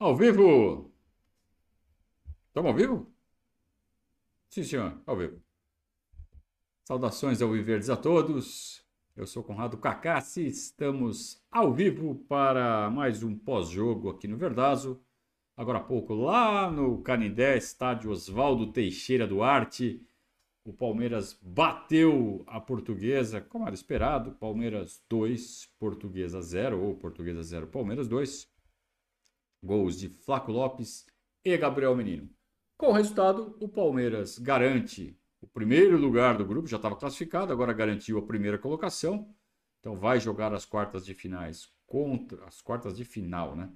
Ao vivo! Estamos ao vivo? Sim, senhor, ao vivo. Saudações ao Viverdes a todos. Eu sou Conrado Cacassi, estamos ao vivo para mais um pós-jogo aqui no Verdazo. Agora há pouco, lá no Canindé, estádio Oswaldo Teixeira Duarte, o Palmeiras bateu a Portuguesa, como era esperado, Palmeiras 2, Portuguesa 0, ou Portuguesa 0, Palmeiras 2 gols de Flaco Lopes e Gabriel Menino. Com o resultado, o Palmeiras garante o primeiro lugar do grupo, já estava classificado, agora garantiu a primeira colocação. Então vai jogar as quartas de finais contra as quartas de final, né?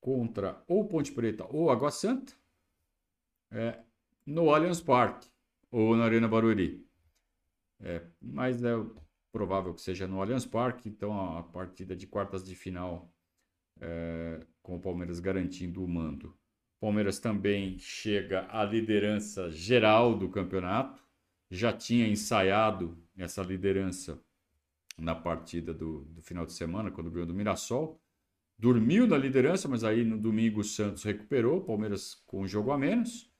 Contra ou Ponte Preta ou Água Santa, é, no Allianz Parque ou na Arena Barueri. É, mas é provável que seja no Allianz Parque, então a partida de quartas de final é, com o Palmeiras garantindo o mando. Palmeiras também chega à liderança geral do campeonato, já tinha ensaiado essa liderança na partida do, do final de semana, quando ganhou do Mirassol. Dormiu na liderança, mas aí no domingo o Santos recuperou, Palmeiras com um jogo a menos.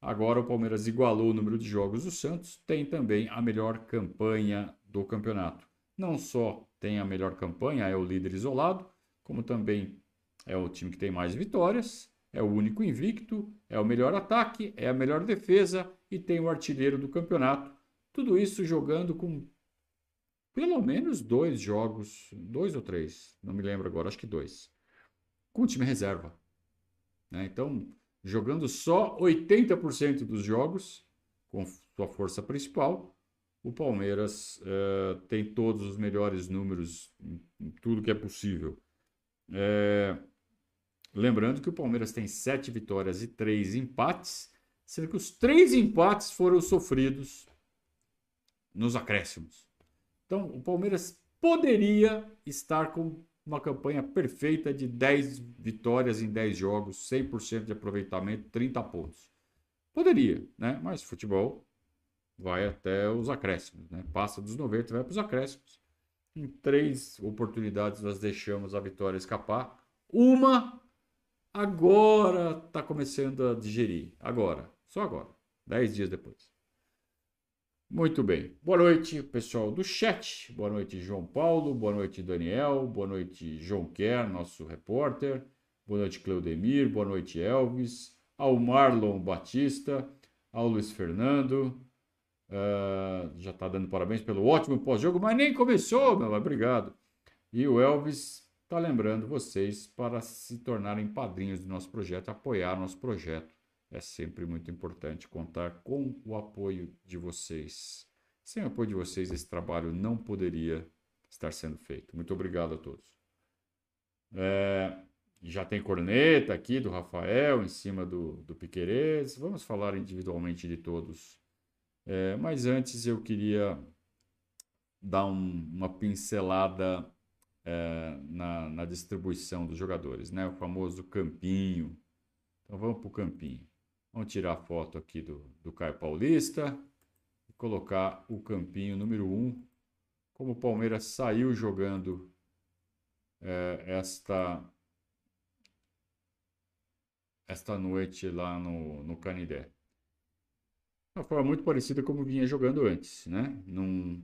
Agora o Palmeiras igualou o número de jogos do Santos, tem também a melhor campanha do campeonato. Não só tem a melhor campanha, é o líder isolado, como também é o time que tem mais vitórias, é o único invicto, é o melhor ataque, é a melhor defesa e tem o artilheiro do campeonato. Tudo isso jogando com pelo menos dois jogos, dois ou três, não me lembro agora, acho que dois, com time reserva. Né? Então, jogando só 80% dos jogos com sua força principal, o Palmeiras uh, tem todos os melhores números tudo que é possível. É... Lembrando que o Palmeiras tem sete vitórias e três empates, sendo que os três empates foram sofridos nos acréscimos. Então, o Palmeiras poderia estar com uma campanha perfeita de 10 vitórias em 10 jogos, 100% de aproveitamento, 30 pontos. Poderia, né? Mas futebol vai até os acréscimos, né? Passa dos 90 e vai para os acréscimos. Em três oportunidades nós deixamos a vitória escapar. Uma agora está começando a digerir. Agora, só agora, dez dias depois. Muito bem. Boa noite, pessoal do chat. Boa noite, João Paulo. Boa noite, Daniel. Boa noite, João Quer, nosso repórter. Boa noite, Cleudemir. Boa noite, Elvis. Ao Marlon Batista. Ao Luiz Fernando. Uh, já está dando parabéns pelo ótimo pós-jogo, mas nem começou, meu, obrigado. E o Elvis está lembrando vocês para se tornarem padrinhos do nosso projeto, apoiar nosso projeto. É sempre muito importante contar com o apoio de vocês. Sem o apoio de vocês, esse trabalho não poderia estar sendo feito. Muito obrigado a todos. É, já tem corneta aqui do Rafael em cima do, do Piquerez. Vamos falar individualmente de todos é, mas antes eu queria dar um, uma pincelada é, na, na, distribuição dos jogadores, né? O famoso campinho. Então vamos para o campinho. Vamos tirar a foto aqui do, do Caio Paulista e colocar o campinho número 1. Um, como o Palmeiras saiu jogando é, esta esta noite lá no, no Canidé uma forma muito parecida como vinha jogando antes, né? Num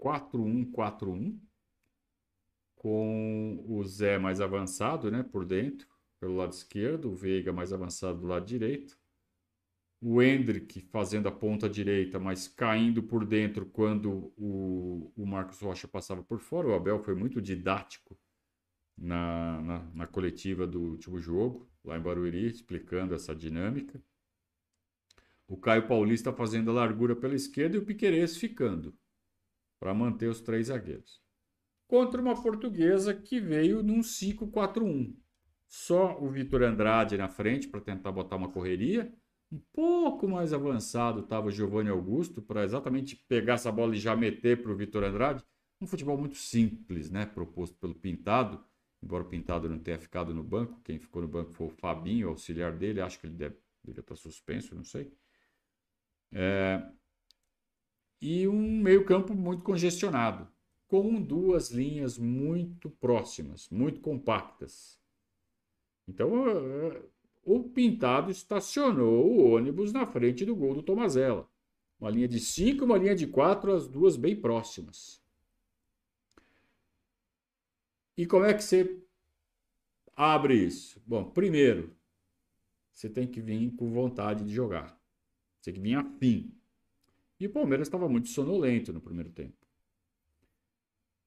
4-1-4-1, com o Zé mais avançado, né, por dentro, pelo lado esquerdo, o Veiga mais avançado do lado direito, o Hendrick fazendo a ponta direita, mas caindo por dentro quando o, o Marcos Rocha passava por fora. O Abel foi muito didático na, na, na coletiva do último jogo, lá em Barueri, explicando essa dinâmica. O Caio Paulista fazendo a largura pela esquerda e o Piquerez ficando, para manter os três zagueiros. Contra uma portuguesa que veio num 5-4-1. Só o Vitor Andrade na frente para tentar botar uma correria. Um pouco mais avançado estava o Giovanni Augusto para exatamente pegar essa bola e já meter para o Vitor Andrade. Um futebol muito simples, né? Proposto pelo Pintado. Embora o Pintado não tenha ficado no banco, quem ficou no banco foi o Fabinho, auxiliar dele. Acho que ele deve, estar suspenso, não sei. É, e um meio-campo muito congestionado, com duas linhas muito próximas, muito compactas. Então, o Pintado estacionou o ônibus na frente do gol do Tomazella. Uma linha de 5 uma linha de 4, as duas bem próximas. E como é que você abre isso? Bom, primeiro, você tem que vir com vontade de jogar. Você tem que vir afim. E o Palmeiras estava muito sonolento no primeiro tempo.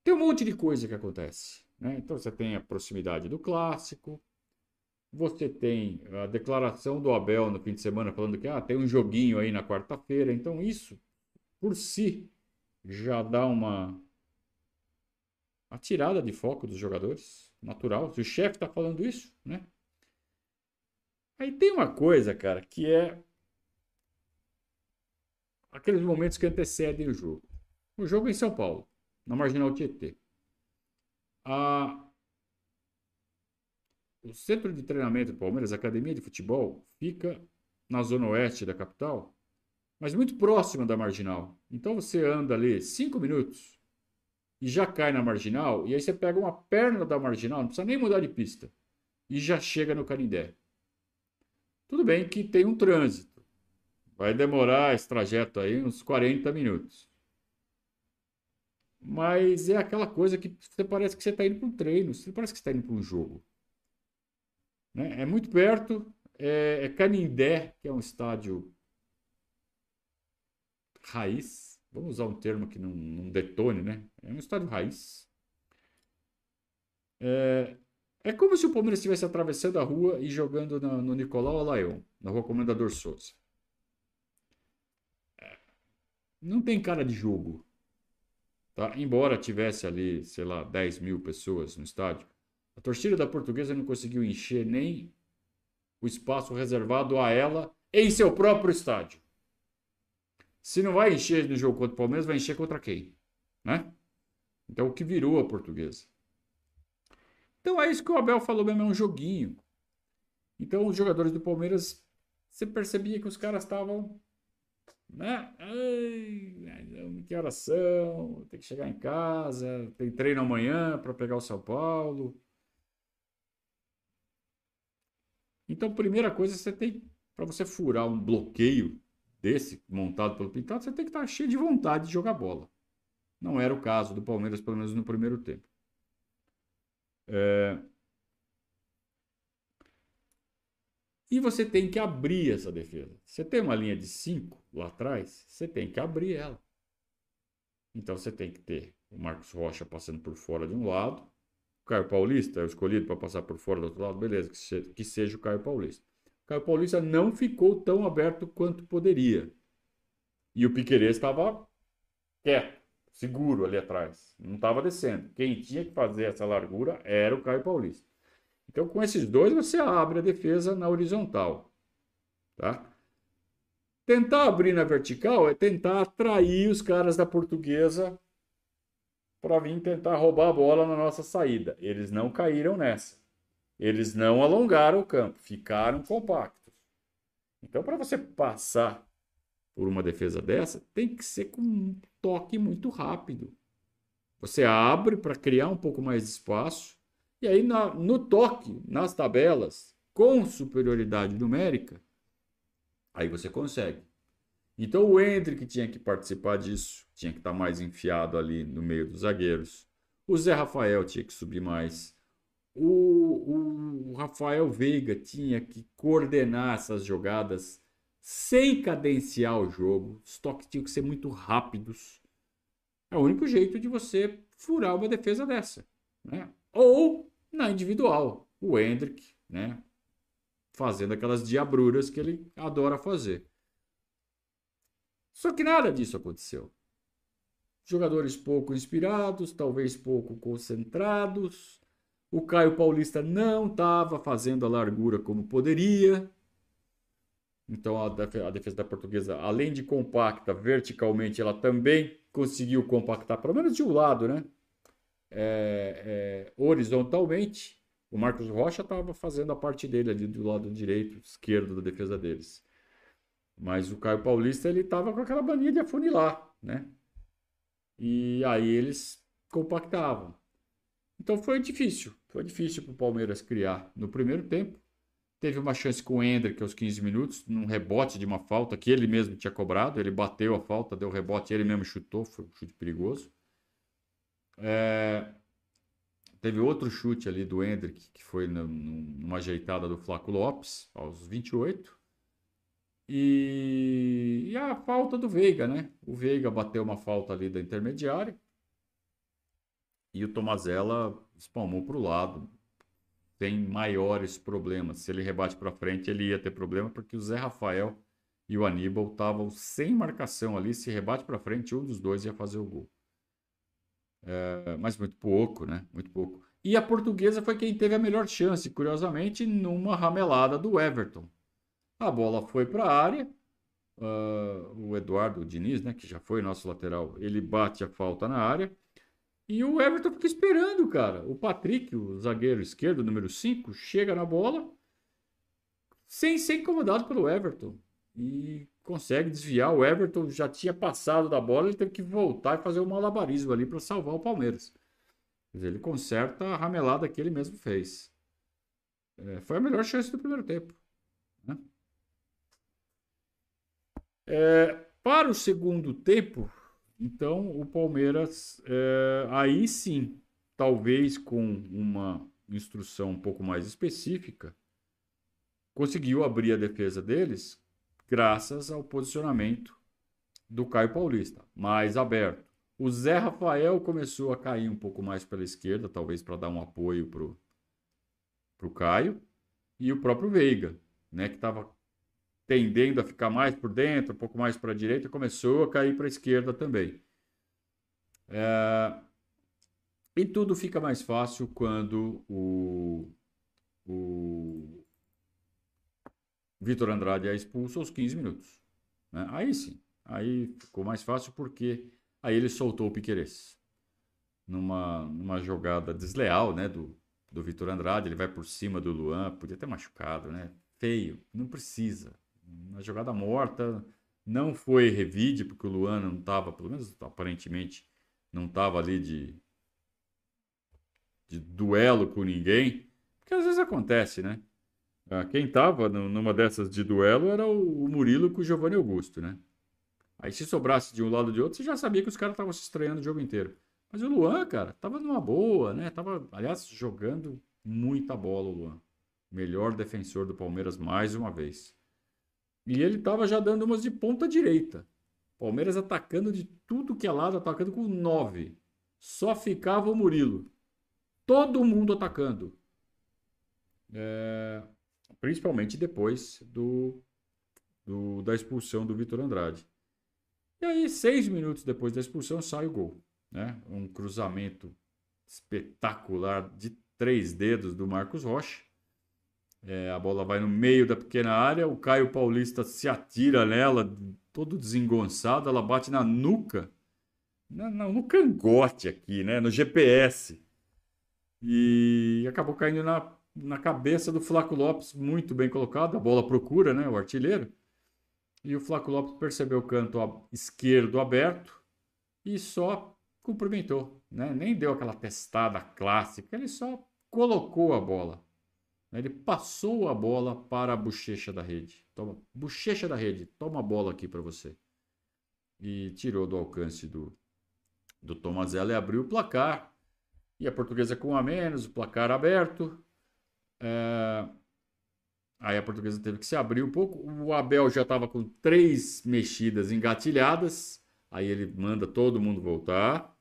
Tem um monte de coisa que acontece. Né? Então você tem a proximidade do clássico, você tem a declaração do Abel no fim de semana falando que ah, tem um joguinho aí na quarta-feira. Então isso, por si, já dá uma, uma tirada de foco dos jogadores. Natural. Se o chefe está falando isso, né? Aí tem uma coisa, cara, que é aqueles momentos que antecedem o jogo. O jogo em São Paulo, na Marginal Tietê. A... O centro de treinamento do Palmeiras, a academia de futebol, fica na zona oeste da capital, mas muito próxima da Marginal. Então você anda ali cinco minutos e já cai na Marginal, e aí você pega uma perna da Marginal, não precisa nem mudar de pista, e já chega no Canindé. Tudo bem que tem um trânsito. Vai demorar esse trajeto aí uns 40 minutos. Mas é aquela coisa que você parece que você está indo para um treino, você parece que está indo para um jogo. Né? É muito perto, é, é Canindé, que é um estádio raiz. Vamos usar um termo que não, não detone, né? É um estádio raiz. É, é como se o Palmeiras estivesse atravessando a rua e jogando no, Nicolau Alaion, na rua Comendador Souza. não tem cara de jogo. Tá? Embora tivesse ali, sei lá, 10 mil pessoas no estádio, a torcida da portuguesa não conseguiu encher nem o espaço reservado a ela em seu próprio estádio. Se não vai encher no jogo contra o Palmeiras, vai encher contra quem? Né? Então, o que virou a portuguesa? Então, é isso que o Abel falou mesmo, é um joguinho. Então, os jogadores do Palmeiras, você percebia que os caras estavam né? Ai, que horas são? Tem que chegar em casa, tem treino amanhã para pegar o São Paulo. Então, primeira coisa, você tem para você furar um bloqueio desse montado pelo Pintado, você tem que estar tá cheio de vontade de jogar bola. Não era o caso do Palmeiras, pelo menos no primeiro tempo. É, E você tem que abrir essa defesa. Você tem uma linha de 5 lá atrás, você tem que abrir ela. Então você tem que ter o Marcos Rocha passando por fora de um lado, o Caio Paulista é o escolhido para passar por fora do outro lado, beleza, que seja, que seja o Caio Paulista. O Caio Paulista não ficou tão aberto quanto poderia. E o Piquerez estava quieto, seguro ali atrás, não estava descendo. Quem tinha que fazer essa largura era o Caio Paulista. Então, com esses dois, você abre a defesa na horizontal. Tá? Tentar abrir na vertical é tentar atrair os caras da portuguesa para vir tentar roubar a bola na nossa saída. Eles não caíram nessa. Eles não alongaram o campo, ficaram compactos. Então, para você passar por uma defesa dessa, tem que ser com um toque muito rápido. Você abre para criar um pouco mais de espaço e aí, na, no toque, nas tabelas, com superioridade numérica, aí você consegue. Então, o Hendrick tinha que participar disso, tinha que estar mais enfiado ali no meio dos zagueiros. O Zé Rafael tinha que subir mais. O, o Rafael Veiga tinha que coordenar essas jogadas sem cadenciar o jogo. Os toques tinham que ser muito rápidos. É o único jeito de você furar uma defesa dessa. Né? Ou na individual. O Hendrick, né? Fazendo aquelas diabruras que ele adora fazer. Só que nada disso aconteceu. Jogadores pouco inspirados, talvez pouco concentrados. O Caio Paulista não estava fazendo a largura como poderia. Então a defesa da portuguesa, além de compacta verticalmente, ela também conseguiu compactar, pelo menos de um lado, né? É, é, horizontalmente, o Marcos Rocha estava fazendo a parte dele ali do lado direito, esquerdo da defesa deles. Mas o Caio Paulista ele estava com aquela mania de afunilar, né? E aí eles compactavam. Então foi difícil, foi difícil para o Palmeiras criar no primeiro tempo. Teve uma chance com o Hendrick aos 15 minutos, num rebote de uma falta que ele mesmo tinha cobrado. Ele bateu a falta, deu rebote, ele mesmo chutou, foi um chute perigoso. É... Teve outro chute ali do Hendrick, que foi numa ajeitada do Flaco Lopes, aos 28. E... e a falta do Veiga, né? O Veiga bateu uma falta ali da intermediária. E o Tomazella espalmou para o lado, sem maiores problemas. Se ele rebate para frente, ele ia ter problema, porque o Zé Rafael e o Aníbal estavam sem marcação ali. Se rebate para frente, um dos dois ia fazer o gol. É, mas muito pouco, né? Muito pouco. E a portuguesa foi quem teve a melhor chance, curiosamente, numa ramelada do Everton. A bola foi para a área. Uh, o Eduardo Diniz, né, que já foi nosso lateral, ele bate a falta na área. E o Everton fica esperando, cara. O Patrick, o zagueiro esquerdo, número 5, chega na bola sem ser incomodado pelo Everton. E consegue desviar. O Everton já tinha passado da bola, ele teve que voltar e fazer um malabarismo ali para salvar o Palmeiras. Ele conserta a ramelada que ele mesmo fez. É, foi a melhor chance do primeiro tempo. Né? É, para o segundo tempo, então o Palmeiras, é, aí sim, talvez com uma instrução um pouco mais específica, conseguiu abrir a defesa deles graças ao posicionamento do Caio Paulista, mais aberto. O Zé Rafael começou a cair um pouco mais pela esquerda, talvez para dar um apoio para o Caio, e o próprio Veiga, né, que estava tendendo a ficar mais por dentro, um pouco mais para a direita, começou a cair para a esquerda também. É... E tudo fica mais fácil quando o, o Vitor Andrade é expulso aos 15 minutos. Né? Aí sim, aí ficou mais fácil porque aí ele soltou o Piqueires. Numa, numa jogada desleal né, do, do Vitor Andrade, ele vai por cima do Luan, podia ter machucado, né? Feio, não precisa. Uma jogada morta, não foi revide, porque o Luan não estava, pelo menos aparentemente, não estava ali de, de duelo com ninguém. Porque às vezes acontece, né? Ah, quem estava numa dessas de duelo era o Murilo com o Giovanni Augusto, né? Aí se sobrasse de um lado ou de outro, você já sabia que os caras estavam se estranhando o jogo inteiro. Mas o Luan, cara, tava numa boa, né? Tava, aliás, jogando muita bola o Luan. Melhor defensor do Palmeiras mais uma vez. E ele tava já dando umas de ponta direita. Palmeiras atacando de tudo que é lado, atacando com nove. Só ficava o Murilo. Todo mundo atacando. É principalmente depois do, do da expulsão do Vitor Andrade. E aí, seis minutos depois da expulsão, sai o gol. Né? Um cruzamento espetacular de três dedos do Marcos Rocha. É, a bola vai no meio da pequena área, o Caio Paulista se atira nela, todo desengonçado, ela bate na nuca, no, no cangote aqui, né? no GPS. E acabou caindo na na cabeça do Flaco Lopes, muito bem colocado. A bola procura, né? O artilheiro. E o Flaco Lopes percebeu o canto esquerdo aberto e só cumprimentou, né? Nem deu aquela testada clássica, ele só colocou a bola. Ele passou a bola para a bochecha da rede. Toma, bochecha da rede, toma a bola aqui para você. E tirou do alcance do, do Tomazella e abriu o placar. E a portuguesa com a menos, o placar aberto. É... Aí a portuguesa teve que se abrir um pouco. O Abel já estava com três mexidas engatilhadas. Aí ele manda todo mundo voltar.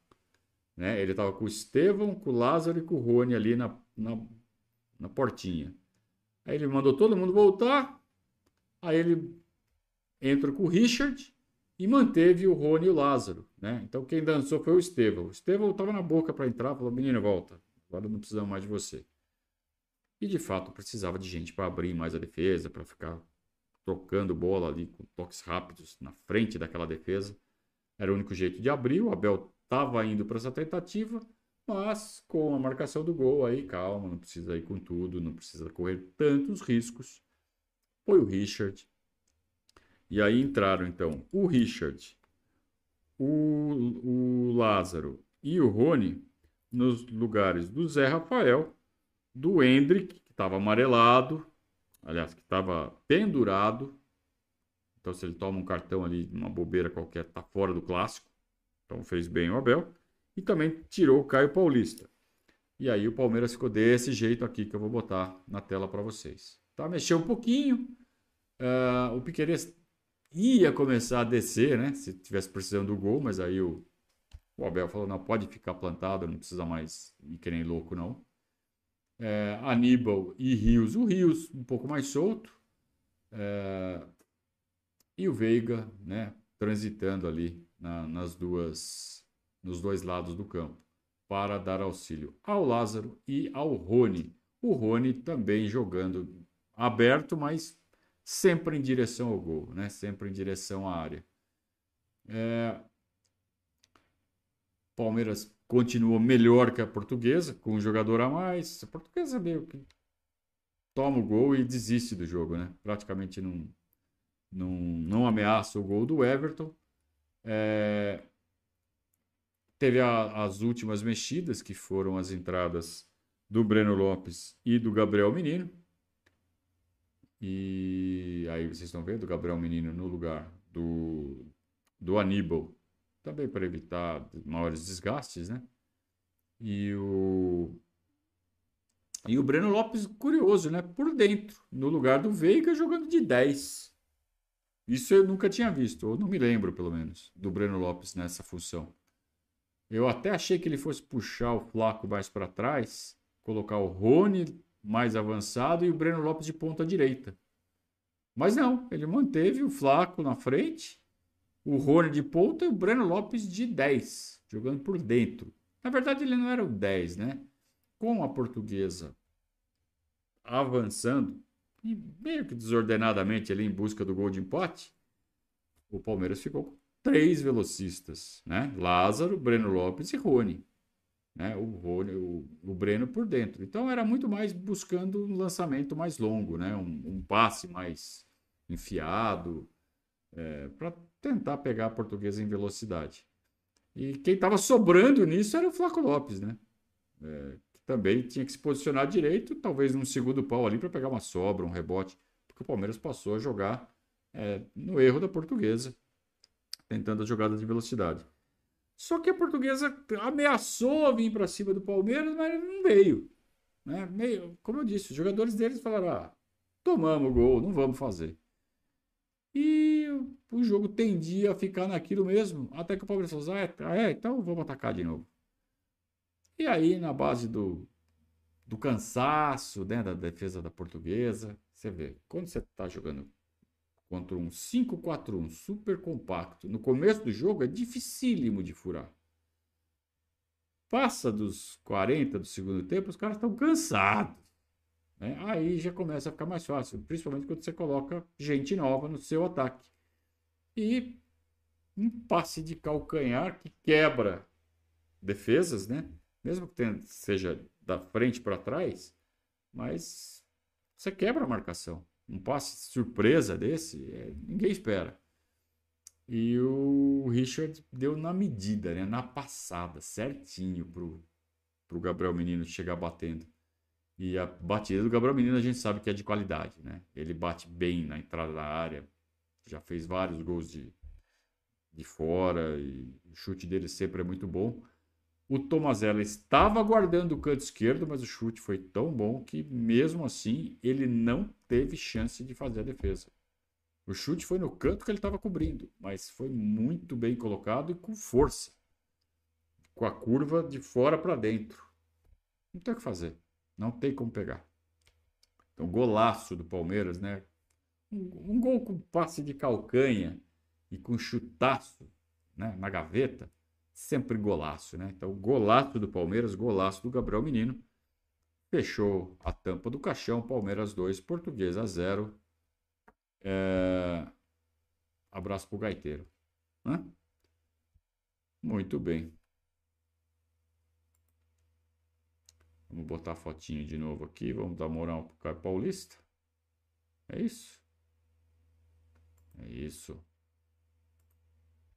Né? Ele estava com o Estevão, com o Lázaro e com o Rony ali na, na, na portinha. Aí ele mandou todo mundo voltar. Aí ele entra com o Richard e manteve o Rony e o Lázaro. Né? Então quem dançou foi o Estevão. O Estevão estava na boca para entrar, falou: menino, volta. Agora não precisamos mais de você. E de fato precisava de gente para abrir mais a defesa, para ficar trocando bola ali com toques rápidos na frente daquela defesa. Era o único jeito de abrir. O Abel estava indo para essa tentativa, mas com a marcação do gol aí, calma, não precisa ir com tudo, não precisa correr tantos riscos. Foi o Richard. E aí entraram então o Richard, o, o Lázaro e o Rony nos lugares do Zé Rafael, do Hendrick, que estava amarelado, aliás, que estava pendurado. Então, se ele toma um cartão ali, uma bobeira qualquer, tá fora do clássico. Então, fez bem o Abel. E também tirou o Caio Paulista. E aí o Palmeiras ficou desse jeito aqui que eu vou botar na tela para vocês. Tá? Mexeu um pouquinho. Uh, o Piqueires ia começar a descer, né? Se tivesse precisando do gol, mas aí o, o Abel falou: não, pode ficar plantado, não precisa mais ir que nem louco, não. É, Aníbal e Rios. O Rios um pouco mais solto. É, e o Veiga, né? Transitando ali na, nas duas, nos dois lados do campo para dar auxílio ao Lázaro e ao Rony. O Rony também jogando aberto, mas sempre em direção ao gol, né? sempre em direção à área. É... Palmeiras continuou melhor que a portuguesa, com um jogador a mais. A portuguesa meio que toma o gol e desiste do jogo, né? Praticamente não, não, não ameaça o gol do Everton. É... Teve a, as últimas mexidas, que foram as entradas do Breno Lopes e do Gabriel Menino. E aí vocês estão vendo o Gabriel Menino no lugar do, do Aníbal, também para evitar maiores desgastes, né? E o, e o Breno Lopes, curioso, né? Por dentro, no lugar do Veiga, jogando de 10. Isso eu nunca tinha visto, ou não me lembro, pelo menos, do Breno Lopes nessa função. Eu até achei que ele fosse puxar o Flaco mais para trás, colocar o Rony mais avançado e o Breno Lopes de ponta direita. Mas não, ele manteve o Flaco na frente, o Rony de ponta e o Breno Lopes de 10, jogando por dentro. Na verdade, ele não era o 10, né? Com a portuguesa avançando, e meio que desordenadamente ali em busca do gol de empate, o Palmeiras ficou três velocistas, né? Lázaro, Breno Lopes e Rony. Né? O, Rony o, o Breno por dentro. Então era muito mais buscando um lançamento mais longo, né? um, um passe mais enfiado, é, para tentar pegar a portuguesa em velocidade. E quem estava sobrando nisso era o Flaco Lopes, né? É, que também tinha que se posicionar direito, talvez num segundo pau ali para pegar uma sobra, um rebote, porque o Palmeiras passou a jogar é, no erro da portuguesa tentando as jogadas de velocidade. Só que a portuguesa ameaçou vir para cima do Palmeiras, mas não veio. Né? Meio, como eu disse, os jogadores deles falaram: ah, tomamos o gol, não vamos fazer. E o jogo tendia a ficar naquilo mesmo, até que o Palmeiras falou: ah, é, ah, é, então vamos atacar de novo. E aí, na base do, do cansaço né, da defesa da portuguesa, você vê, quando você está jogando contra um 5-4-1 super compacto, no começo do jogo é dificílimo de furar. Passa dos 40 do segundo tempo, os caras estão cansados. Né? Aí já começa a ficar mais fácil, principalmente quando você coloca gente nova no seu ataque. E um passe de calcanhar que quebra defesas, né? Mesmo que tenha, seja da frente para trás, mas você quebra a marcação um passe surpresa desse, é, ninguém espera. E o Richard deu na medida, né? na passada, certinho pro, pro Gabriel Menino chegar batendo. E a batida do Gabriel Menino a gente sabe que é de qualidade, né? Ele bate bem na entrada da área, já fez vários gols de, de fora e o chute dele sempre é muito bom. O Tomazella estava guardando o canto esquerdo, mas o chute foi tão bom que, mesmo assim, ele não teve chance de fazer a defesa. O chute foi no canto que ele estava cobrindo, mas foi muito bem colocado e com força. Com a curva de fora para dentro. Não tem o que fazer. Não tem como pegar. Então, golaço do Palmeiras, né? Um, um gol com passe de calcanha e com chutaço né? na gaveta sempre golaço, né? Então, golaço do Palmeiras, golaço do Gabriel Menino. Fechou a tampa do caixão, Palmeiras 2, Portuguesa 0. É... Abraço pro gaiteiro. Né? Muito bem. Vamos botar a fotinho de novo aqui. Vamos dar moral pro Caio Paulista. É isso? É isso.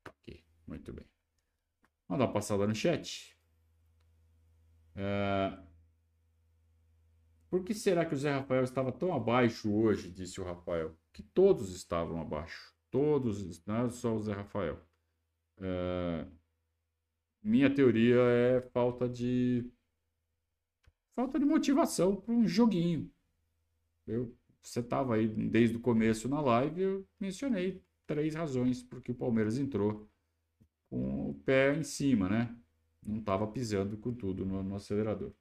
Aqui. Muito bem. Vamos dar uma passada no chat. É... Por que será que o Zé Rafael estava tão abaixo hoje? Disse o Rafael. Que todos estavam abaixo. Todos, não é só o Zé Rafael. É... Minha teoria é falta de falta de motivação para um joguinho. Eu, você estava aí desde o começo na live, eu mencionei três razões por que o Palmeiras entrou com o pé em cima, né? Não estava pisando com tudo no, no acelerador.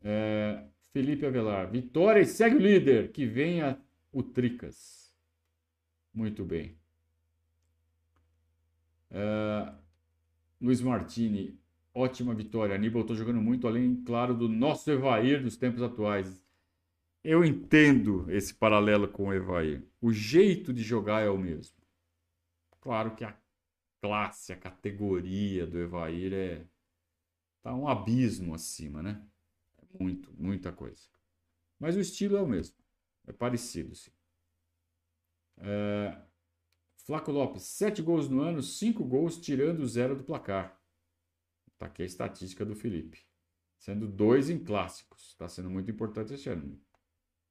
É, Felipe Avelar, vitória e segue o líder, que venha o Tricas. Muito bem. É, Luiz Martini, ótima vitória. Aníbal, estou jogando muito além, claro, do nosso Evair dos tempos atuais. Eu entendo esse paralelo com o Evair. O jeito de jogar é o mesmo. Claro que a classe, a categoria do Evair é tá um abismo acima, né? É muito, muita coisa. Mas o estilo é o mesmo. É parecido, sim. É... Flaco Lopes, sete gols no ano, cinco gols tirando o zero do placar. Tá aqui a estatística do Felipe. Sendo dois em clássicos. Está sendo muito importante esse ano.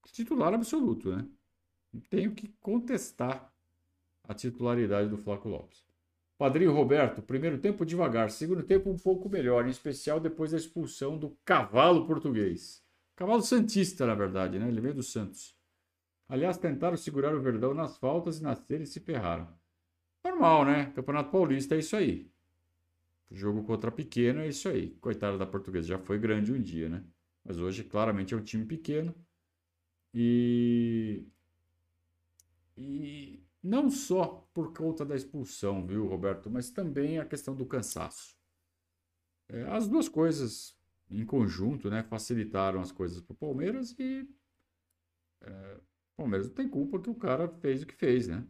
Titular absoluto, né? Não tenho que contestar a titularidade do Flaco Lopes. Padrinho Roberto, primeiro tempo devagar, segundo tempo um pouco melhor, em especial depois da expulsão do cavalo português. Cavalo Santista, na verdade, né? Ele veio do Santos. Aliás, tentaram segurar o Verdão nas faltas e nas e se ferraram. Normal, né? Campeonato Paulista é isso aí. Jogo contra pequeno é isso aí. Coitada da portuguesa, já foi grande um dia, né? Mas hoje claramente é um time pequeno. E. E não só por conta da expulsão, viu, Roberto? Mas também a questão do cansaço. É, as duas coisas em conjunto, né? Facilitaram as coisas para o Palmeiras e. É, o Palmeiras não tem culpa que o cara fez o que fez, né?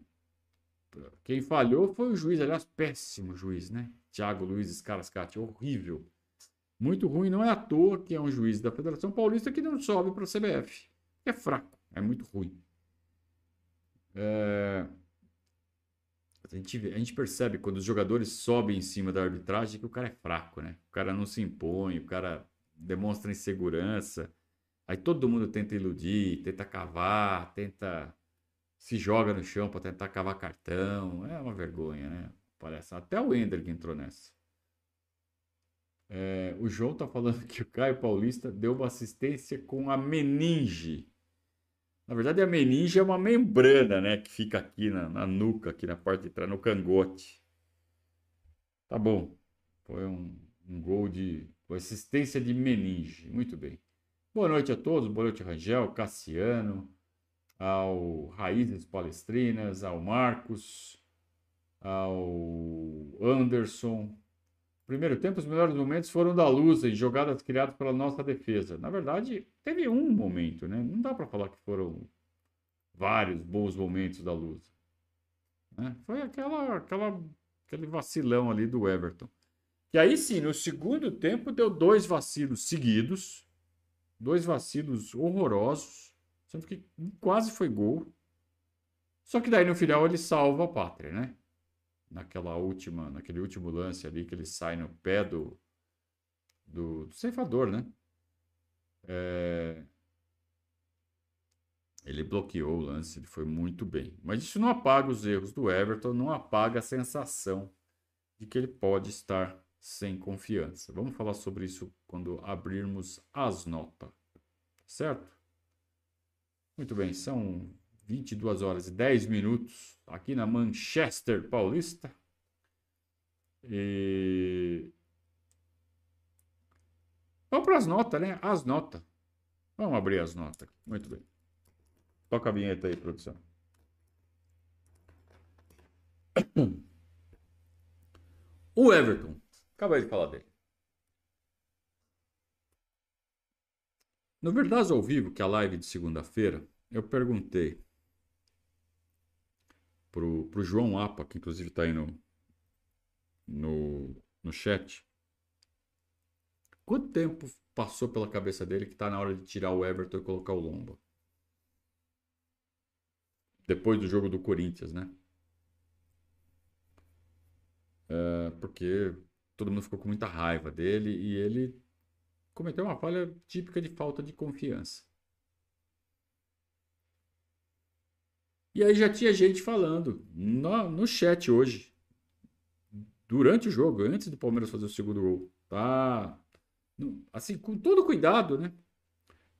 Quem falhou foi o juiz, aliás, péssimo juiz, né? Thiago Luiz Scarascati, horrível. Muito ruim, não é à toa que é um juiz da Federação Paulista que não sobe para a CBF. É fraco, é muito ruim. É... A, gente, a gente percebe quando os jogadores sobem em cima da arbitragem que o cara é fraco, né? O cara não se impõe, o cara demonstra insegurança. Aí todo mundo tenta iludir, tenta cavar, tenta se joga no chão para tentar cavar cartão. É uma vergonha, né? Parece. Até o Ender que entrou nessa. É, o João tá falando que o Caio Paulista deu uma assistência com a meninge. Na verdade, a meninge é uma membrana, né? Que fica aqui na, na nuca, aqui na parte de trás, no cangote. Tá bom. Foi um, um gol de assistência de meninge. Muito bem. Boa noite a todos. Boa noite, Rangel, Cassiano, ao Raízes Palestrinas, ao Marcos, ao Anderson. Primeiro tempo, os melhores momentos foram da Lusa em jogadas criadas pela nossa defesa. Na verdade, teve um momento, né? Não dá para falar que foram vários bons momentos da Lusa. Né? Foi aquela, aquela, aquele vacilão ali do Everton. E aí sim, no segundo tempo, deu dois vacilos seguidos, dois vacilos horrorosos, sendo que quase foi gol. Só que daí no final ele salva a pátria, né? Naquela última, naquele último lance ali que ele sai no pé do, do, do ceifador, né? É... Ele bloqueou o lance, ele foi muito bem. Mas isso não apaga os erros do Everton, não apaga a sensação de que ele pode estar sem confiança. Vamos falar sobre isso quando abrirmos as notas, certo? Muito bem, são 22 horas e 10 minutos aqui na Manchester Paulista. E... Vamos para as notas, né? As notas. Vamos abrir as notas. Muito bem. Toca a vinheta aí, produção. O Everton. Acabei de falar dele. No Verdade ao Vivo, que é a live de segunda-feira, eu perguntei pro, pro João Apa, que inclusive está aí no, no, no chat. Quanto tempo passou pela cabeça dele que está na hora de tirar o Everton e colocar o Lomba? Depois do jogo do Corinthians, né? É, porque todo mundo ficou com muita raiva dele e ele cometeu uma falha típica de falta de confiança. E aí já tinha gente falando no, no chat hoje, durante o jogo, antes do Palmeiras fazer o segundo gol. Tá, assim, com todo cuidado, né?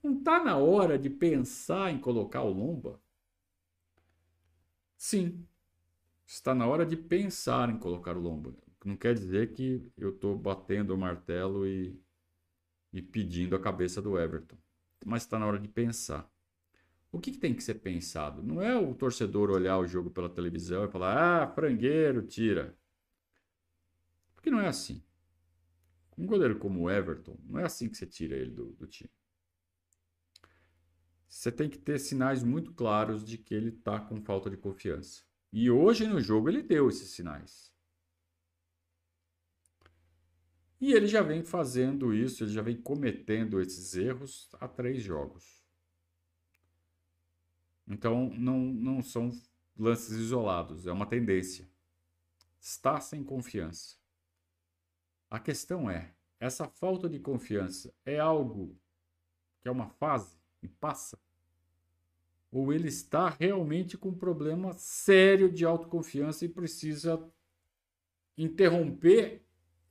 Não tá na hora de pensar em colocar o Lomba? Sim, está na hora de pensar em colocar o Lomba. Não quer dizer que eu estou batendo o martelo e, e pedindo a cabeça do Everton. Mas está na hora de pensar. O que, que, tem que ser pensado? Não é o torcedor olhar o jogo pela televisão e falar, ah, frangueiro, tira. Porque não é assim. Um goleiro como o Everton, não é assim que você tira ele do, do time. Você tem que ter sinais muito claros de que ele está com falta de confiança. E hoje no jogo ele deu esses sinais. E ele já vem fazendo isso, ele já vem cometendo esses erros há três jogos. Então, não, não são lances isolados, é uma tendência. Está sem confiança. A questão é: essa falta de confiança é algo que é uma fase e passa? Ou ele está realmente com um problema sério de autoconfiança e precisa interromper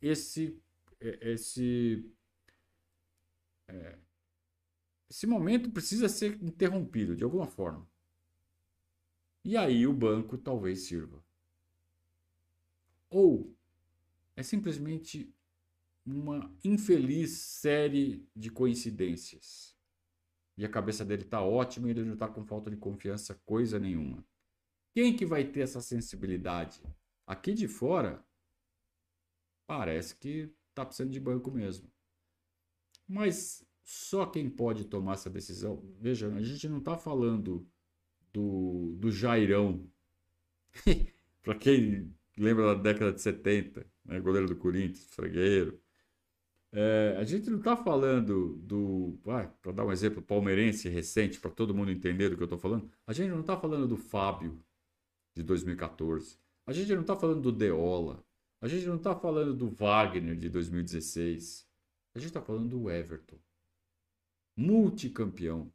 esse esse é, esse momento precisa ser interrompido de alguma forma. E aí o banco talvez sirva. Ou é simplesmente uma infeliz série de coincidências. E a cabeça dele está ótima e ele não está com falta de confiança coisa nenhuma. Quem que vai ter essa sensibilidade? Aqui de fora, parece que está precisando de banco mesmo. Mas só quem pode tomar essa decisão. Veja, a gente não está falando do, do Jairão. Para quem lembra da década de 70, né? goleiro do Corinthians, fregueiro. É, a gente não está falando do. Para dar um exemplo palmeirense recente, para todo mundo entender do que eu estou falando, a gente não está falando do Fábio de 2014. A gente não está falando do Deola. A gente não está falando do Wagner de 2016. A gente está falando do Everton multicampeão,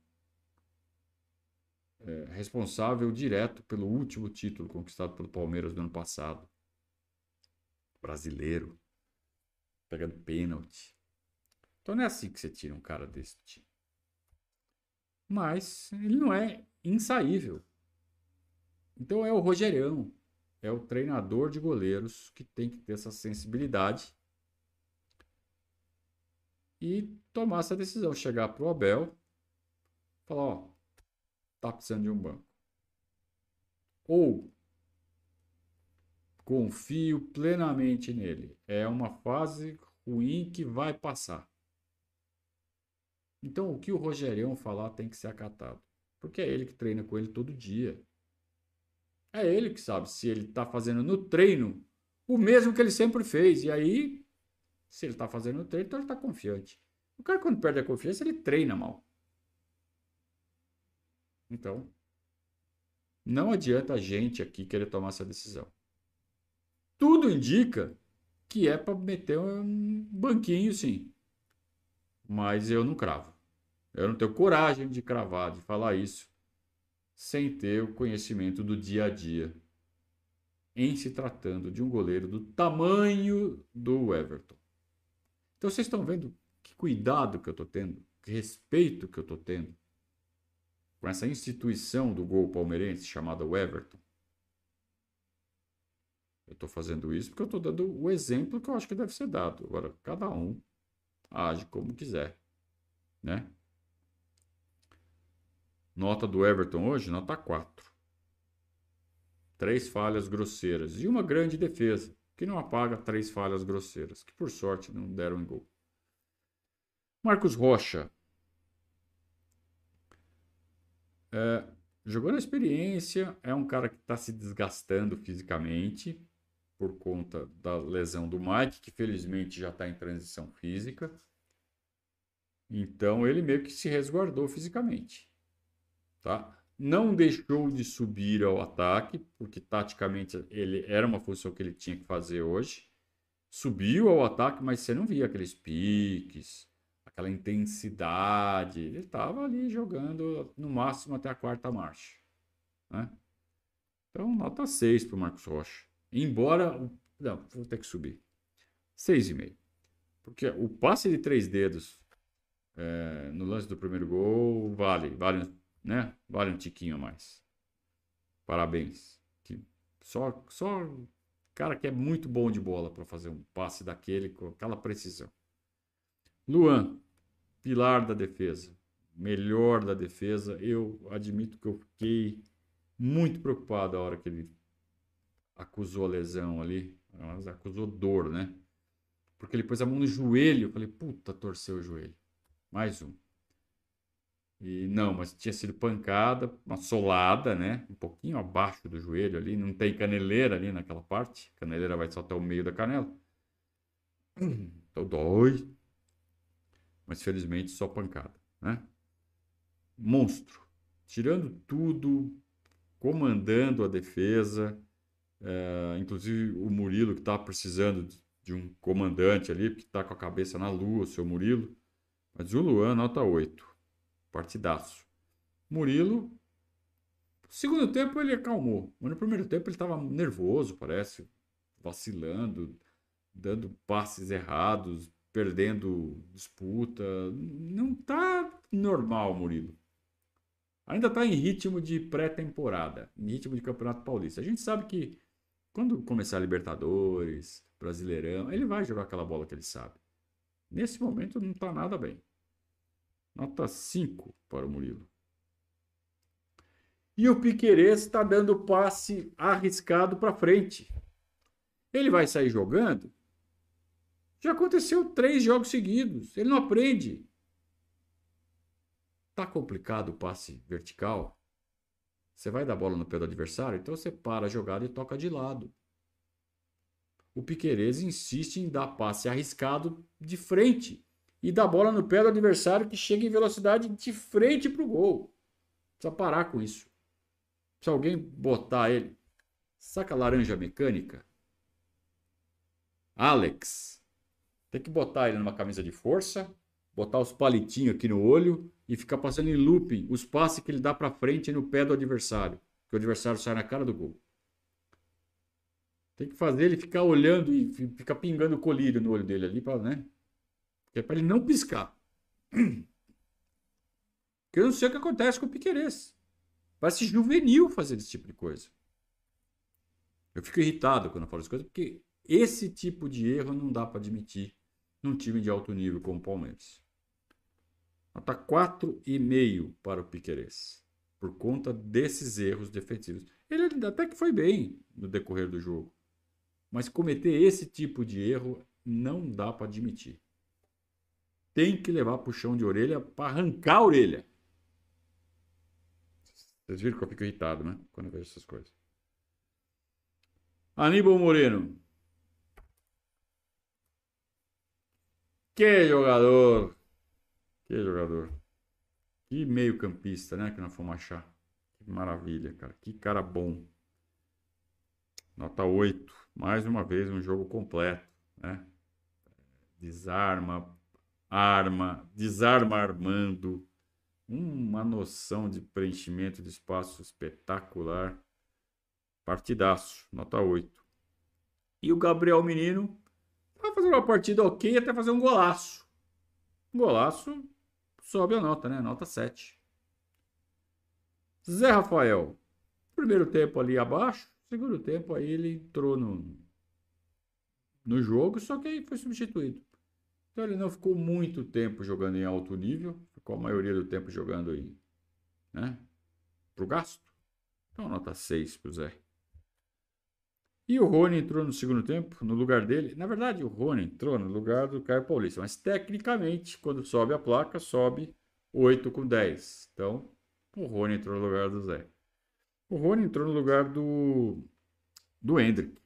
é, responsável direto pelo último título conquistado pelo Palmeiras no ano passado. Brasileiro, pegando pênalti. Então não é assim que você tira um cara desse time. Mas ele não é insaível. Então é o Rogerão, é o treinador de goleiros que tem que ter essa sensibilidade e tomar essa decisão, chegar para o Abel, falar, ó, tá precisando de um banco. Ou confio plenamente nele. É uma fase ruim que vai passar. Então, o que o Rogerião falar tem que ser acatado. Porque é ele que treina com ele todo dia. É ele que sabe se ele está fazendo no treino o mesmo que ele sempre fez. E aí se ele está fazendo o treino, então ele está confiante. O cara, quando perde a confiança, ele treina mal. Então, não adianta a gente aqui querer tomar essa decisão. Tudo indica que é para meter um banquinho, sim. Mas eu não cravo. Eu não tenho coragem de cravar, de falar isso, sem ter o conhecimento do dia a dia. Em se tratando de um goleiro do tamanho do Everton. Então vocês estão vendo que cuidado que eu estou tendo, que respeito que eu estou tendo com essa instituição do gol palmeirense chamada Everton. Eu estou fazendo isso porque eu estou dando o exemplo que eu acho que deve ser dado. Agora, cada um age como quiser, né? Nota do Everton hoje, nota 4. Três falhas grosseiras e uma grande defesa que não apaga três falhas grosseiras, que por sorte não deram em gol. Marcos Rocha. É, jogou na experiência, é um cara que está se desgastando fisicamente por conta da lesão do Mike, que felizmente já está em transição física. Então ele meio que se resguardou fisicamente. Tá? Não deixou de subir ao ataque, porque taticamente ele era uma função que ele tinha que fazer hoje. Subiu ao ataque, mas você não via aqueles piques, aquela intensidade. Ele estava ali jogando no máximo até a quarta marcha. Né? Então, nota 6 para o Marcos Rocha. Embora. Não, vou ter que subir. 6,5. Porque o passe de três dedos é, no lance do primeiro gol vale, vale, né? Vale um tiquinho a mais. Parabéns. Que só, só cara que é muito bom de bola para fazer um passe daquele com aquela precisão. Luan, pilar da defesa, melhor da defesa. Eu admito que eu fiquei muito preocupado a hora que ele acusou a lesão ali, acusou dor, né? Porque ele pôs a mão no joelho. Eu falei, puta, torceu o joelho. Mais um. E não, mas tinha sido pancada, uma solada, né? Um pouquinho abaixo do joelho ali. Não tem caneleira ali naquela parte. A caneleira vai só até o meio da canela. Então dói. Mas felizmente só pancada, né? Monstro. Tirando tudo, comandando a defesa. É, inclusive o Murilo que estava precisando de um comandante ali, que está com a cabeça na lua, o seu Murilo. Mas o Luan, nota 8. Partidaço. Murilo, segundo tempo ele acalmou. Mas no primeiro tempo ele estava nervoso, parece, vacilando, dando passes errados, perdendo disputa. Não está normal, Murilo. Ainda está em ritmo de pré-temporada, em ritmo de Campeonato Paulista. A gente sabe que quando começar a Libertadores, Brasileirão, ele vai jogar aquela bola que ele sabe. Nesse momento não está nada bem. Nota 5 para o Murilo. E o Piquerez está dando passe arriscado para frente. Ele vai sair jogando? Já aconteceu três jogos seguidos. Ele não aprende. Tá complicado o passe vertical? Você vai dar bola no pé do adversário? Então você para a jogada e toca de lado o Piquerez insiste em dar passe arriscado de frente e dar bola no pé do adversário que chega em velocidade de frente para o gol. Precisa parar com isso. Se alguém botar ele, saca a laranja mecânica. Alex, tem que botar ele numa camisa de força, botar os palitinhos aqui no olho e ficar passando em looping os passes que ele dá para frente no pé do adversário, que o adversário sai na cara do gol. Tem que fazer ele ficar olhando e ficar pingando colírio no olho dele ali, pra, né? Que é para ele não piscar. Porque eu não sei o que acontece com o Piquerez. Parece juvenil fazer esse tipo de coisa. Eu fico irritado quando eu falo essas coisas, porque esse tipo de erro não dá para admitir num time de alto nível como o Palmeiras. Nota 4,5 para o Piquerez, por conta desses erros defensivos. Ele até que foi bem no decorrer do jogo. Mas cometer esse tipo de erro não dá para admitir. Tem que levar puxão de orelha para arrancar a orelha. Vocês viram que eu fico irritado, né? Quando eu vejo essas coisas. Aníbal Moreno. Que jogador! Que jogador! Que meio campista, né? Que nós fomos achar. Que maravilha, cara. Que cara bom. Nota 8 mais uma vez um jogo completo, né? Desarma, arma, desarma armando, uma noção de preenchimento de espaço espetacular. Partidaço, nota 8. E o Gabriel Menino vai fazer uma partida ok até fazer um golaço. Um golaço sobe a nota, né? Nota 7. Zé Rafael, primeiro tempo ali abaixo, Segundo tempo, aí ele entrou no, no jogo, só que aí foi substituído. Então ele não ficou muito tempo jogando em alto nível, ficou a maioria do tempo jogando aí, né? Pro gasto. Então nota 6 pro Zé. E o Rony entrou no segundo tempo, no lugar dele. Na verdade, o Rony entrou no lugar do Caio Paulista, mas tecnicamente, quando sobe a placa, sobe 8 com 10. Então, o Rony entrou no lugar do Zé. O Rony entrou no lugar do, do Hendrick.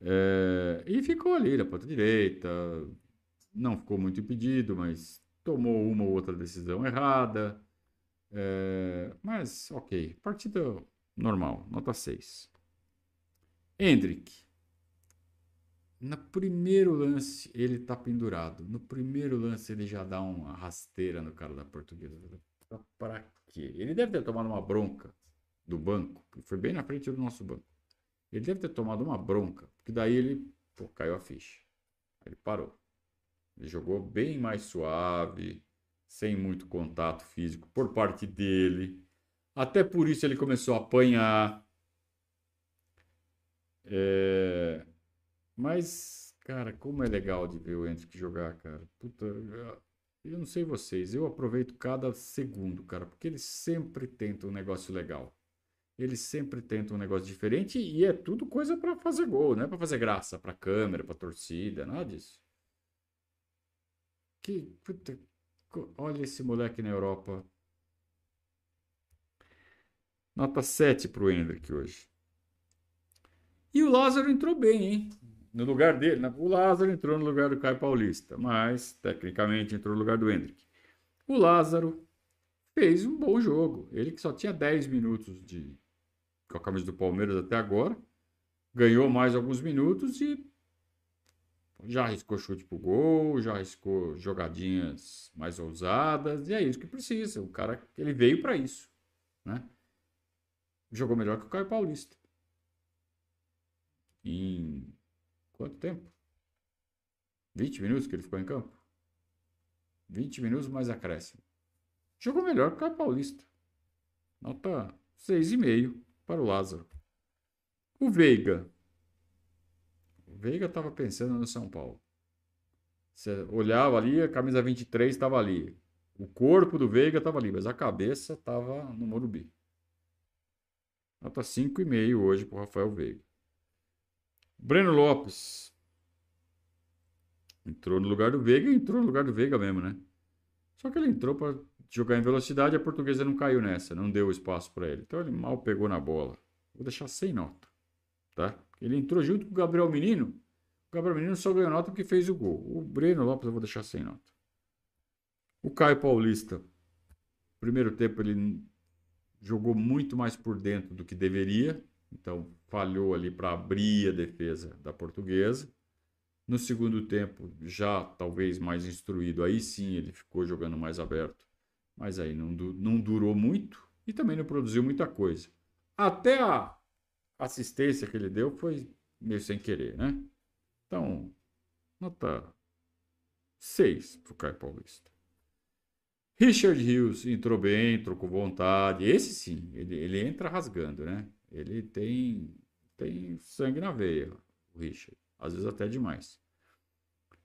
É, e ficou ali na ponta direita. Não ficou muito impedido, mas tomou uma ou outra decisão errada. É, mas, ok. Partida normal, nota 6. Hendrick. No primeiro lance, ele tá pendurado. No primeiro lance, ele já dá uma rasteira no cara da portuguesa. Pra quê? Ele deve ter tomado uma bronca do banco, foi bem na frente do nosso banco. Ele deve ter tomado uma bronca, porque daí ele pô, caiu a ficha. Ele parou. Ele jogou bem mais suave, sem muito contato físico por parte dele. Até por isso ele começou a apanhar. É... Mas, cara, como é legal de ver o Hendrick jogar, cara. Puta, eu não sei vocês, eu aproveito cada segundo, cara, porque ele sempre tenta um negócio legal. Ele sempre tenta um negócio diferente e é tudo coisa para fazer gol, não é para fazer graça para câmera, para torcida, nada disso. Que puta, olha esse moleque na Europa. Nota 7 pro Hendrick hoje. E o Lázaro entrou bem, hein? no lugar dele. O Lázaro entrou no lugar do Caio Paulista, mas tecnicamente entrou no lugar do Hendrick. O Lázaro fez um bom jogo. Ele que só tinha 10 minutos de com a camisa do Palmeiras até agora, ganhou mais alguns minutos e já arriscou chute pro gol, já arriscou jogadinhas mais ousadas, e é isso que precisa. O cara, ele veio para isso, né? Jogou melhor que o Caio Paulista. Em Quanto tempo? 20 minutos que ele ficou em campo? 20 minutos mais acréscimo. Jogou melhor que o Caio Paulista. Nota 6,5 para o Lázaro. O Veiga. O Veiga estava pensando no São Paulo. Você olhava ali, a camisa 23 estava ali. O corpo do Veiga estava ali, mas a cabeça estava no Morumbi. Nota 5,5 hoje para o Rafael Veiga. Breno Lopes. Entrou no lugar do Veiga entrou no lugar do Veiga mesmo, né? Só que ele entrou para jogar em velocidade a portuguesa não caiu nessa, não deu espaço para ele. Então ele mal pegou na bola. Vou deixar sem nota, tá? Ele entrou junto com o Gabriel Menino. O Gabriel Menino só ganhou nota porque fez o gol. O Breno Lopes eu vou deixar sem nota. O Caio Paulista, primeiro tempo ele jogou muito mais por dentro do que deveria. Então, falhou ali para abrir a defesa da portuguesa. No segundo tempo, já talvez mais instruído, aí sim ele ficou jogando mais aberto, mas aí não, não durou muito e também não produziu muita coisa. Até a assistência que ele deu foi meio sem querer, né? Então, nota 6 para o Caio Paulista. Richard Hughes entrou bem, entrou com vontade. Esse sim, ele, ele entra rasgando, né? Ele tem, tem sangue na veia, o Richard. Às vezes até demais.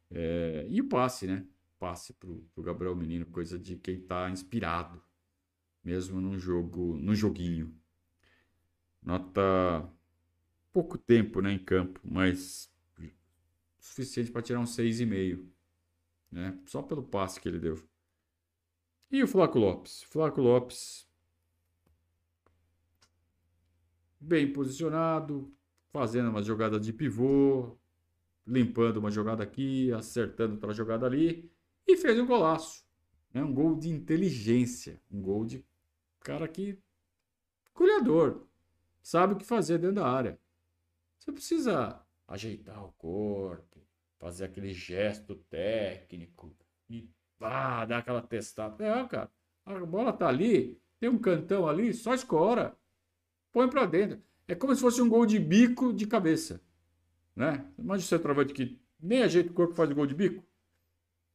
É, e o passe, né? Passe para o Gabriel Menino, coisa de quem está inspirado, mesmo num jogo, num joguinho. Nota pouco tempo né, em campo, mas suficiente para tirar um 6,5. Né? Só pelo passe que ele deu. E o Flaco Lopes? Flaco Lopes bem posicionado, fazendo uma jogada de pivô, limpando uma jogada aqui, acertando outra jogada ali e fez um golaço. Né? Um gol de inteligência, um gol de cara que goleador, sabe o que fazer dentro da área. Você precisa ajeitar o corpo, fazer aquele gesto técnico e ah, dar aquela testada. É, cara, a bola tá ali, tem um cantão ali, só escora põe para dentro. É como se fosse um gol de bico de cabeça. Né? Imagina o centroavante que nem ajeita o corpo faz gol de bico.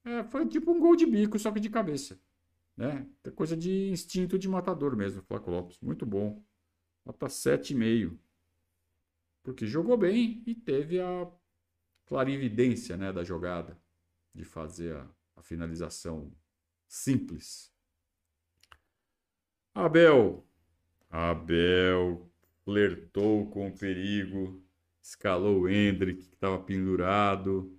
É, foi tipo um gol de bico, só que de cabeça. Né? É coisa de instinto de matador mesmo, Flaco Lopes. Muito bom. Nota 7,5. Porque jogou bem e teve a clarividência né, da jogada. De fazer a, a finalização simples. Abel, Abel flertou com o perigo, escalou o Hendrick, que estava pendurado.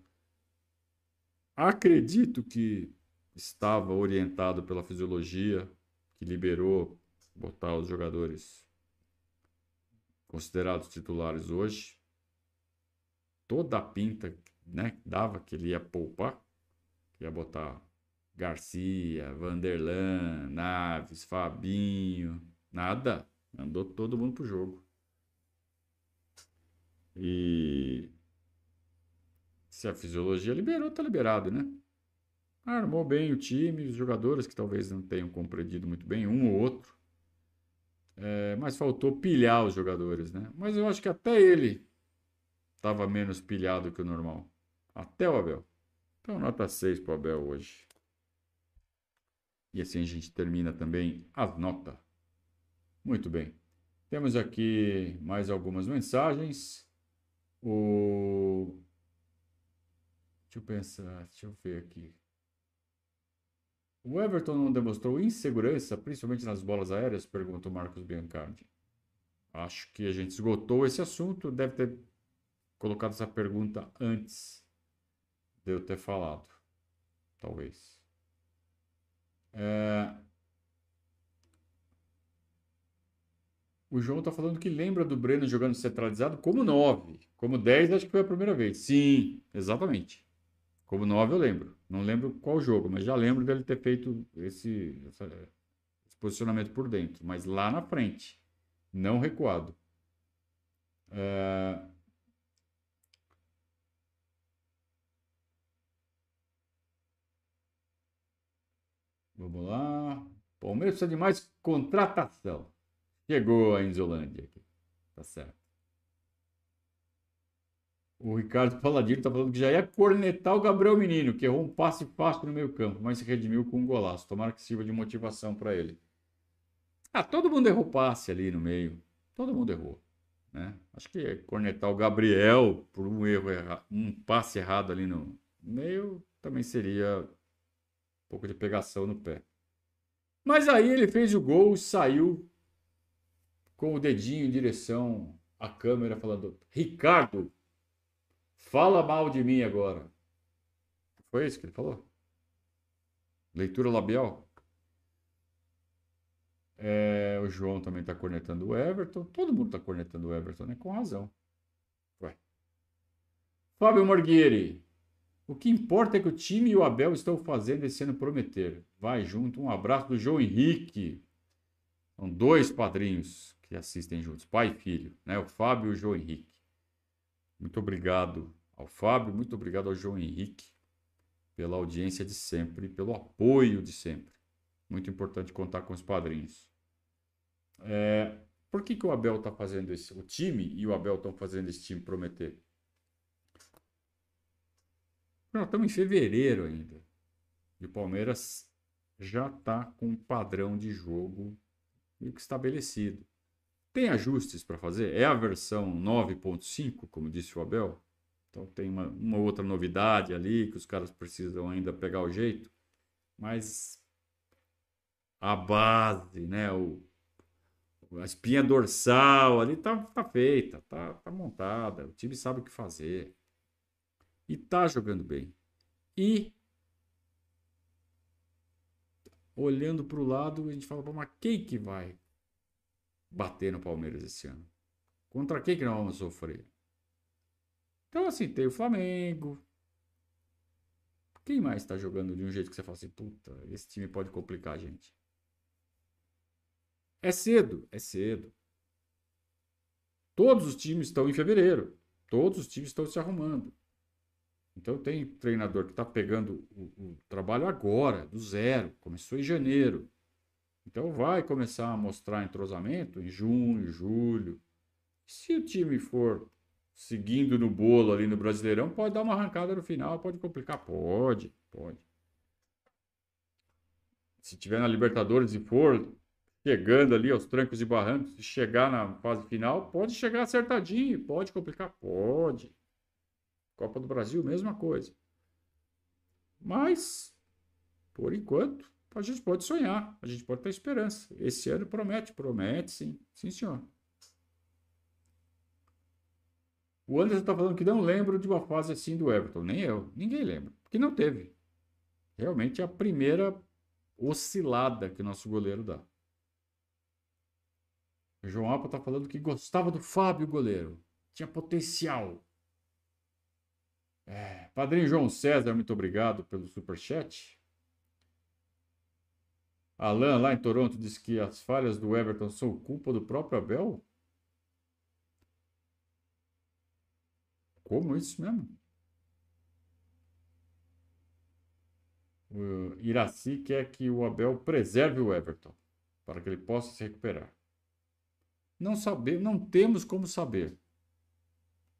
Acredito que estava orientado pela fisiologia, que liberou botar os jogadores considerados titulares hoje. Toda a pinta né, dava que ele ia poupar, ia botar Garcia, Vanderlan, Naves, Fabinho, Nada. Andou todo mundo pro jogo. E Se a fisiologia liberou, tá liberado, né? Armou bem o time, os jogadores que talvez não tenham compreendido muito bem, um ou outro. É, mas faltou pilhar os jogadores, né? Mas eu acho que até ele estava menos pilhado que o normal. Até o Abel. Então, nota 6 para o Abel hoje. E assim a gente termina também as notas. Muito bem. Temos aqui mais algumas mensagens. O... Deixa eu pensar, deixa eu ver aqui. O Everton não demonstrou insegurança, principalmente nas bolas aéreas? Pergunta o Marcos Biancardi. Acho que a gente esgotou esse assunto. Deve ter colocado essa pergunta antes de eu ter falado. Talvez. É... O João está falando que lembra do Breno jogando centralizado como 9. Como 10, acho que foi a primeira vez. Sim, exatamente. Como 9 eu lembro. Não lembro qual jogo, mas já lembro dele ter feito esse, esse posicionamento por dentro. Mas lá na frente, não recuado. É... Vamos lá. Palmeiras precisa de mais contratação. Chegou a Inzolândia aqui. Tá certo. O Ricardo Paladino está falando que já ia cornetar o Gabriel Menino, que errou um passe fácil no meio campo, mas se redimiu com um golaço. Tomara que sirva de motivação para ele. Ah, todo mundo errou passe ali no meio. Todo mundo errou. Né? Acho que cornetar o Gabriel por um erro errado, um passe errado ali no meio também seria um pouco de pegação no pé. Mas aí ele fez o gol saiu com o dedinho em direção à câmera, falando: Ricardo, Fala mal de mim agora. Foi isso que ele falou? Leitura labial? É, o João também está cornetando o Everton. Todo mundo está cornetando o Everton, né? Com razão. Ué. Fábio Morghieri. O que importa é que o time e o Abel estão fazendo esse ano prometer. Vai junto. Um abraço do João Henrique. São dois padrinhos que assistem juntos, pai e filho, né? O Fábio e o João Henrique. Muito obrigado ao Fábio, muito obrigado ao João Henrique pela audiência de sempre, pelo apoio de sempre. Muito importante contar com os padrinhos. É, por que, que o Abel está fazendo esse, o time e o Abel estão fazendo esse time prometer? Estamos em fevereiro ainda. E o Palmeiras já está com um padrão de jogo meio que estabelecido. Tem ajustes para fazer? É a versão 9.5, como disse o Abel? Então tem uma, uma outra novidade ali que os caras precisam ainda pegar o jeito. Mas a base, né? O, a espinha dorsal ali tá, tá feita, tá, tá montada. O time sabe o que fazer. E tá jogando bem. E olhando para o lado, a gente fala, mas quem que vai bater no Palmeiras esse ano? Contra quem que nós vamos sofrer? Então, assim, tem o Flamengo. Quem mais está jogando de um jeito que você fala assim, puta, esse time pode complicar a gente? É cedo, é cedo. Todos os times estão em fevereiro. Todos os times estão se arrumando. Então tem treinador que está pegando o, o, trabalho agora, do zero. Começou em janeiro. Então vai começar a mostrar entrosamento em junho, julho. Se o time for seguindo no bolo ali no Brasileirão, pode dar uma arrancada no final, pode complicar? Pode, pode. Se tiver na Libertadores e for chegando ali aos trancos e barrancos, se chegar na fase final, pode chegar acertadinho, pode complicar? Pode. Copa do Brasil, mesma coisa. Mas, por enquanto, a gente pode sonhar, a gente pode ter esperança. Esse ano promete, promete sim, sim senhor. O Anderson está falando que não lembro de uma fase assim do Everton. Nem eu. Ninguém lembra. Porque não teve. Realmente é a primeira oscilada que o nosso goleiro dá. O João Alpa está falando que gostava do Fábio goleiro. Tinha potencial. É, Padrinho João César, muito obrigado pelo superchat. Alan, lá em Toronto, disse que as falhas do Everton são culpa do próprio Abel. Como isso mesmo? O Iraci quer que o Abel preserve o Everton para que ele possa se recuperar. Não saber, não temos como saber.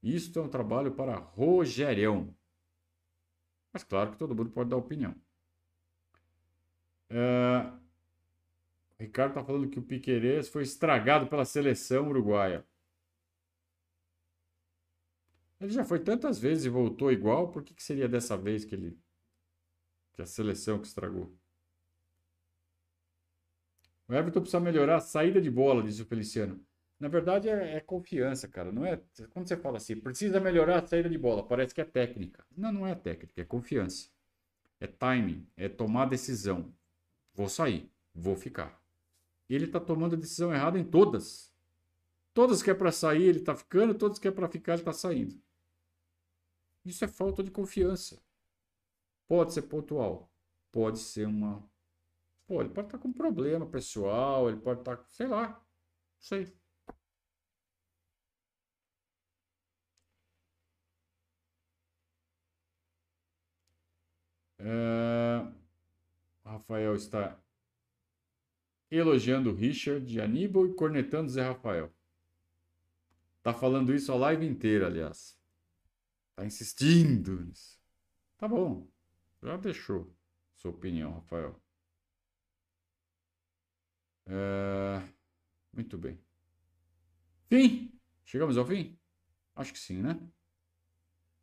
Isto é um trabalho para Rogerião. Mas claro que todo mundo pode dar opinião. É... Ricardo está falando que o Piquerez foi estragado pela seleção uruguaia. Ele já foi tantas vezes e voltou igual, por que, que seria dessa vez que ele. que a seleção que estragou? O Everton precisa melhorar a saída de bola, disse o Feliciano. Na verdade, é, é, confiança, cara. Não é. Quando você fala assim, precisa melhorar a saída de bola, parece que é técnica. Não, não é técnica, é confiança. É timing, é tomar decisão. Vou sair, vou ficar. Ele está tomando a decisão errada em todas. Todas que é para sair, ele está ficando, todas que é para ficar, ele está saindo. Isso é falta de confiança. Pode ser pontual, pode ser uma. Pô, ele pode estar tá com um problema pessoal, ele pode estar, tá, sei lá, não sei. É... Rafael está elogiando Richard Aníbal e cornetando Zé Rafael. Tá falando isso a live inteira, aliás. Tá insistindo nisso. Tá bom. Já deixou sua opinião, Rafael. É... Muito bem. Fim! Chegamos ao fim? Acho que sim, né?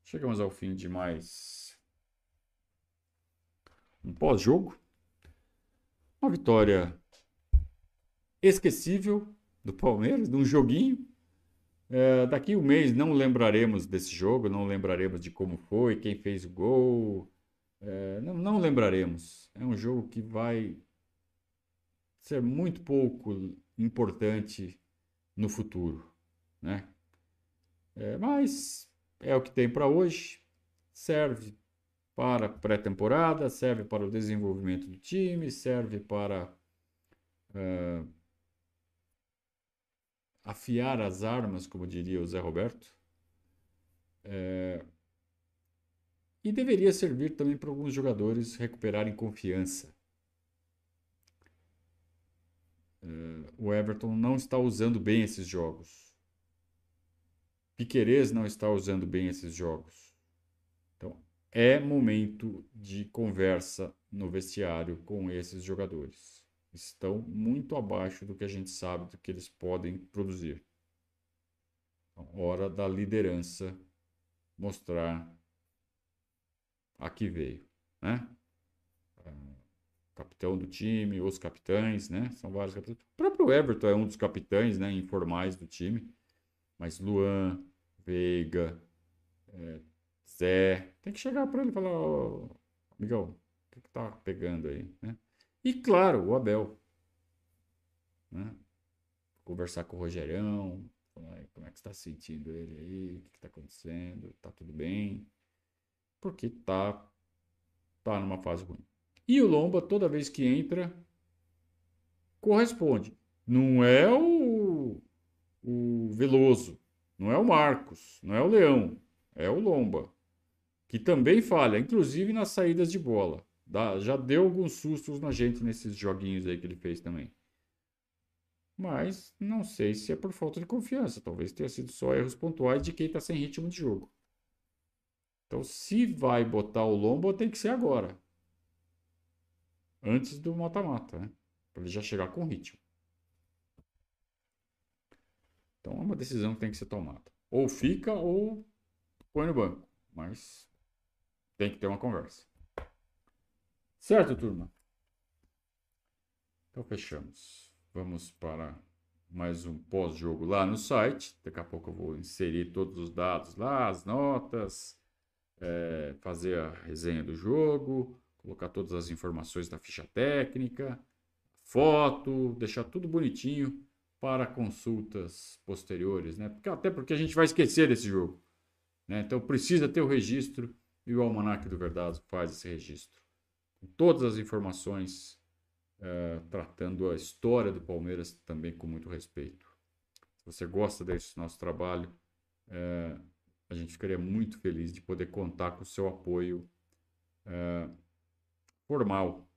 Chegamos ao fim de mais um pós-jogo. Uma vitória esquecível do Palmeiras, de um joguinho. É, daqui um mês não lembraremos desse jogo, não lembraremos de como foi, quem fez o gol. É, não, não lembraremos. É um jogo que vai ser muito pouco importante no futuro, né? É, mas é o que tem para hoje. Serve para pré-temporada, serve para o desenvolvimento do time, serve para uh, afiar as armas, como diria o Zé Roberto. É, e deveria servir também para alguns jogadores recuperarem confiança. É, o Everton não está usando bem esses jogos. Piquerez não está usando bem esses jogos é momento de conversa no vestiário com esses jogadores. Estão muito abaixo do que a gente sabe do que eles podem produzir. Então, hora da liderança mostrar a que veio, né? É, capitão do time, os capitães, né? São vários capitães. O próprio Everton é um dos capitães, né? Informais do time. Mas Luan, Veiga, é, Zé. Tem que chegar para ele e falar, oh, amigão, o que, que tá pegando aí? Né? E claro, o Abel. Né? Conversar com o Rogerão, como é que está sentindo ele aí, o que está acontecendo, tá tudo bem. Porque tá, tá numa fase ruim. E o Lomba, toda vez que entra, corresponde. Não é o, o Veloso, não é o Marcos, não é o Leão, é o Lomba que também falha, inclusive nas saídas de bola. Dá, já deu alguns sustos na gente nesses joguinhos aí que ele fez também. Mas não sei se é por falta de confiança. Talvez tenha sido só erros pontuais de quem está sem ritmo de jogo. Então, se vai botar o Lombo, tem que ser agora. Antes do mata-mata, né? Para ele já chegar com ritmo. Então, é uma decisão que tem que ser tomada. Ou fica ou põe no banco. Mas tem que ter uma conversa. Certo, turma? Então fechamos. Vamos para mais um pós-jogo lá no site. Daqui a pouco eu vou inserir todos os dados lá, as notas, é, fazer a resenha do jogo, colocar todas as informações da ficha técnica, foto, deixar tudo bonitinho para consultas posteriores, né? Porque, até porque a gente vai esquecer desse jogo. Né? Então precisa ter o registro e o Almanac do Verdazo faz esse registro. Todas as informações, é, tratando a história do Palmeiras também com muito respeito. Se você gosta desse nosso trabalho, é, a gente ficaria muito feliz de poder contar com o seu apoio é, formal,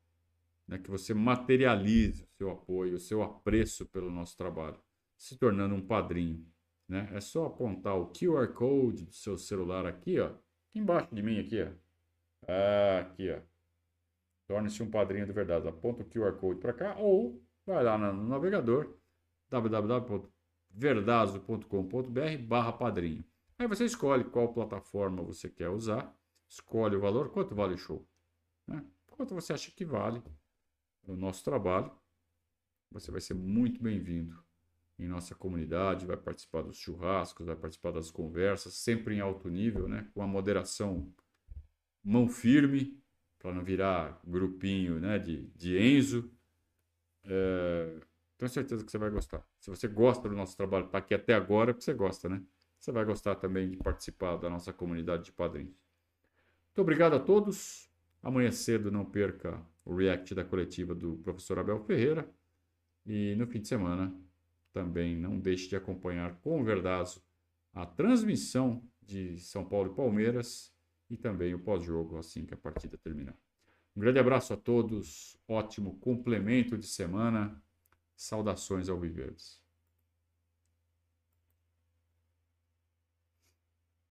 né? que você materialize o seu apoio, o seu apreço pelo nosso trabalho, se tornando um padrinho. Né? É só apontar o QR Code do seu celular aqui, ó, embaixo de mim, aqui, ó. Aqui, ó. Torne-se um padrinho de verdade. Aponta o QR Code para cá ou vai lá no navegador www.verdazo.com.br barra padrinho. Aí você escolhe qual plataforma você quer usar, escolhe o valor, quanto vale o show. Né? Quanto você acha que vale o nosso trabalho. Você vai ser muito bem-vindo em nossa comunidade, vai participar dos churrascos, vai participar das conversas, sempre em alto nível, né? com a moderação mão firme, para não virar grupinho né? de, de Enzo. É, tenho certeza que você vai gostar. Se você gosta do nosso trabalho, está aqui até agora, você gosta, né? Você vai gostar também de participar da nossa comunidade de padrinhos. Muito obrigado a todos. Amanhã cedo não perca o react da coletiva do professor Abel Ferreira. E no fim de semana também não deixe de acompanhar com o Verdazo a transmissão de São Paulo e Palmeiras e também o pós-jogo assim que a partida terminar. Um grande abraço a todos, ótimo complemento de semana. Saudações ao Viverdes.